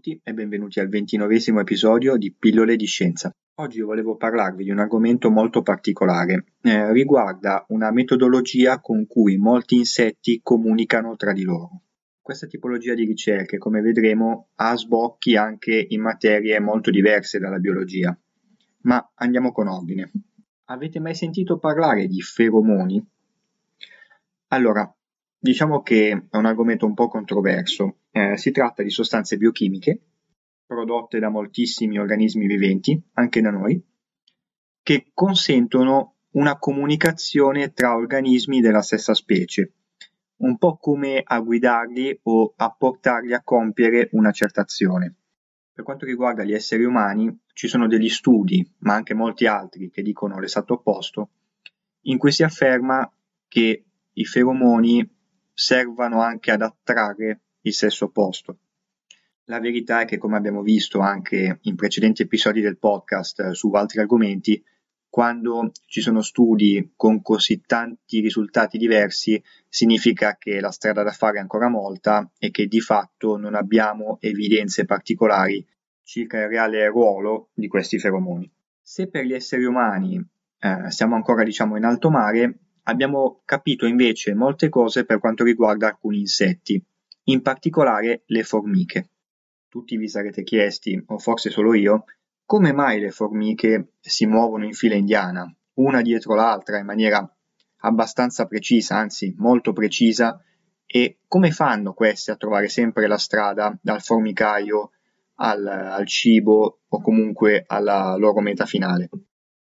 Tutti e benvenuti al ventinovesimo episodio di Pillole di Scienza. Oggi volevo parlarvi di un argomento molto particolare. Eh, riguarda una metodologia con cui molti insetti comunicano tra di loro. Questa tipologia di ricerche, come vedremo, ha sbocchi anche in materie molto diverse dalla biologia. Ma andiamo con ordine. Avete mai sentito parlare di feromoni? Allora, Diciamo che è un argomento un po' controverso. Eh, si tratta di sostanze biochimiche prodotte da moltissimi organismi viventi, anche da noi, che consentono una comunicazione tra organismi della stessa specie, un po' come a guidarli o a portarli a compiere una certa azione. Per quanto riguarda gli esseri umani, ci sono degli studi, ma anche molti altri che dicono l'esatto opposto, in cui si afferma che i feromoni servano anche ad attrarre il sesso opposto. La verità è che, come abbiamo visto anche in precedenti episodi del podcast eh, su altri argomenti, quando ci sono studi con così tanti risultati diversi, significa che la strada da fare è ancora molta e che di fatto non abbiamo evidenze particolari circa il reale ruolo di questi feromoni. Se per gli esseri umani eh, siamo ancora diciamo in alto mare, Abbiamo capito invece molte cose per quanto riguarda alcuni insetti, in particolare le formiche. Tutti vi sarete chiesti, o forse solo io, come mai le formiche si muovono in fila indiana, una dietro l'altra in maniera abbastanza precisa, anzi molto precisa, e come fanno queste a trovare sempre la strada dal formicaio al, al cibo o comunque alla loro meta finale?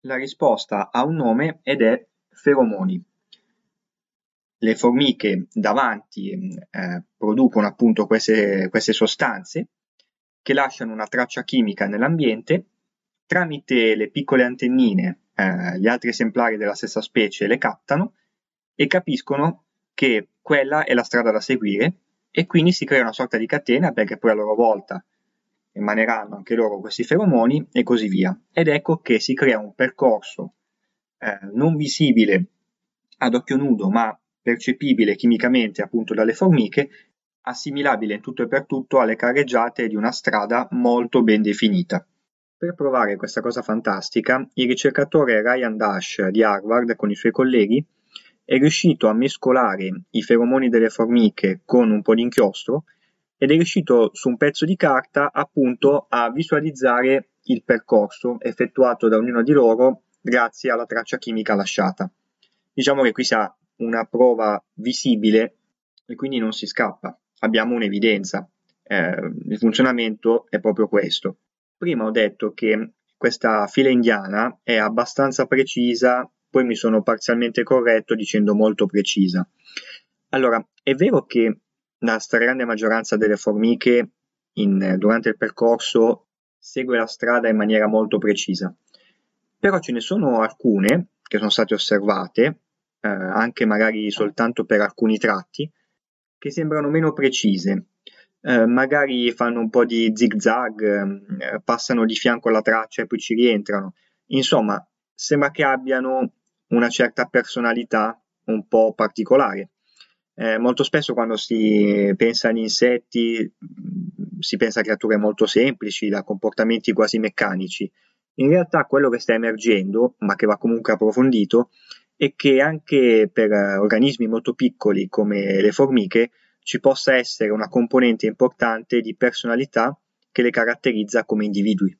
La risposta ha un nome ed è feromoni le formiche davanti eh, producono appunto queste, queste sostanze che lasciano una traccia chimica nell'ambiente, tramite le piccole antennine eh, gli altri esemplari della stessa specie le captano e capiscono che quella è la strada da seguire e quindi si crea una sorta di catena perché poi a loro volta emaneranno anche loro questi feromoni e così via. Ed ecco che si crea un percorso eh, non visibile ad occhio nudo ma percepibile chimicamente appunto dalle formiche, assimilabile in tutto e per tutto alle carreggiate di una strada molto ben definita. Per provare questa cosa fantastica, il ricercatore Ryan Dash di Harvard con i suoi colleghi è riuscito a mescolare i feromoni delle formiche con un po' di inchiostro ed è riuscito su un pezzo di carta appunto a visualizzare il percorso effettuato da ognuno di loro grazie alla traccia chimica lasciata. Diciamo che qui si ha una prova visibile e quindi non si scappa. Abbiamo un'evidenza. Eh, il funzionamento è proprio questo. Prima ho detto che questa fila indiana è abbastanza precisa, poi mi sono parzialmente corretto dicendo molto precisa. Allora, è vero che la stragrande maggioranza delle formiche in, durante il percorso segue la strada in maniera molto precisa, però ce ne sono alcune che sono state osservate eh, anche magari soltanto per alcuni tratti, che sembrano meno precise. Eh, magari fanno un po' di zig zag, eh, passano di fianco alla traccia e poi ci rientrano. Insomma, sembra che abbiano una certa personalità un po' particolare. Eh, molto spesso quando si pensa agli insetti si pensa a creature molto semplici, da comportamenti quasi meccanici. In realtà quello che sta emergendo, ma che va comunque approfondito, e che anche per eh, organismi molto piccoli come le formiche ci possa essere una componente importante di personalità che le caratterizza come individui.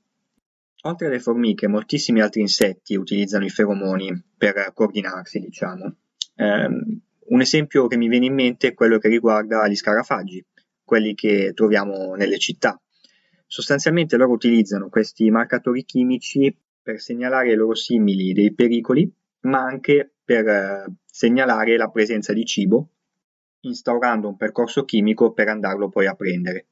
Oltre alle formiche, moltissimi altri insetti utilizzano i feromoni per coordinarsi, diciamo. Um, un esempio che mi viene in mente è quello che riguarda gli scarafaggi, quelli che troviamo nelle città. Sostanzialmente loro utilizzano questi marcatori chimici per segnalare ai loro simili dei pericoli, ma anche per eh, segnalare la presenza di cibo, instaurando un percorso chimico per andarlo poi a prendere.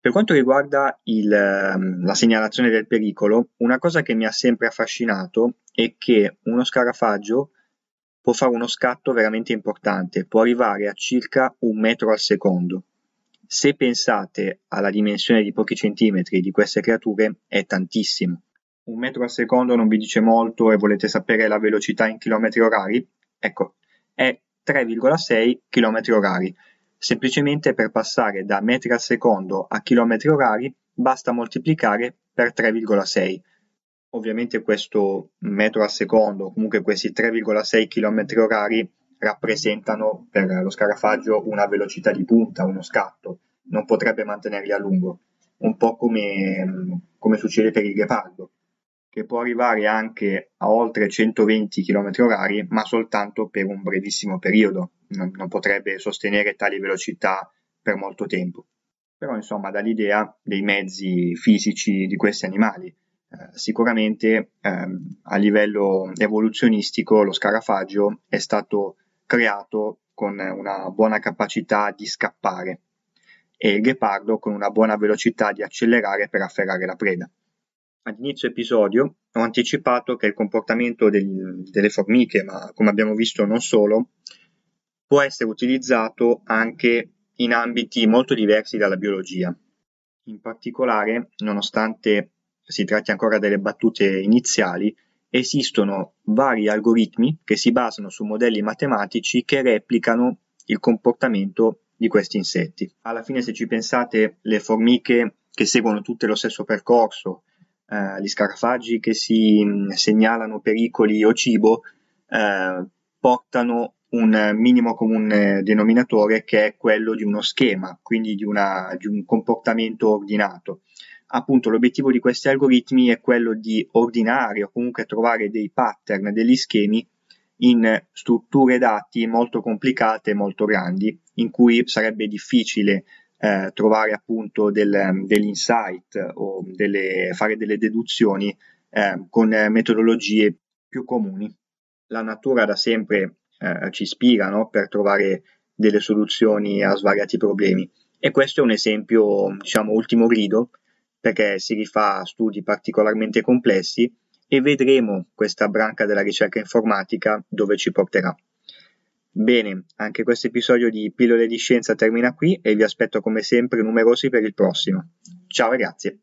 Per quanto riguarda il, ehm, la segnalazione del pericolo, una cosa che mi ha sempre affascinato è che uno scarafaggio può fare uno scatto veramente importante, può arrivare a circa un metro al secondo. Se pensate alla dimensione di pochi centimetri di queste creature, è tantissimo. Un metro al secondo non vi dice molto e volete sapere la velocità in chilometri orari? Ecco, è 3,6 km orari. Semplicemente per passare da metri al secondo a chilometri orari basta moltiplicare per 3,6 Ovviamente questo metro al secondo, comunque questi 3,6 km orari rappresentano per lo scarafaggio una velocità di punta, uno scatto, non potrebbe mantenerli a lungo, un po' come, come succede per il ghepardo, che può arrivare anche a oltre 120 km orari, ma soltanto per un brevissimo periodo, non, non potrebbe sostenere tali velocità per molto tempo. Però insomma dà l'idea dei mezzi fisici di questi animali, eh, sicuramente ehm, a livello evoluzionistico lo scarafaggio è stato creato con una buona capacità di scappare e il ghepardo con una buona velocità di accelerare per afferrare la preda. Ad inizio episodio ho anticipato che il comportamento del, delle formiche, ma come abbiamo visto non solo, può essere utilizzato anche in ambiti molto diversi dalla biologia. In particolare, nonostante si tratti ancora delle battute iniziali, esistono vari algoritmi che si basano su modelli matematici che replicano il comportamento di questi insetti. Alla fine, se ci pensate, le formiche che seguono tutte lo stesso percorso, gli scarafaggi che si mm, segnalano pericoli o cibo, eh, portano un minimo comune denominatore che è quello di uno schema, quindi di, una, di un comportamento ordinato. Appunto l'obiettivo di questi algoritmi è quello di ordinare o comunque trovare dei pattern, degli schemi in strutture dati molto complicate, molto grandi, in cui sarebbe difficile eh, trovare appunto del, degli insight o delle, fare delle deduzioni eh, con metodologie più comuni. La natura da sempre eh, ci ispira no? per trovare delle soluzioni a svariati problemi e questo è un esempio, diciamo, ultimo grido perché si rifà a studi particolarmente complessi e vedremo questa branca della ricerca informatica dove ci porterà. Bene, anche questo episodio di Pillole di Scienza termina qui e vi aspetto come sempre numerosi per il prossimo. Ciao e grazie.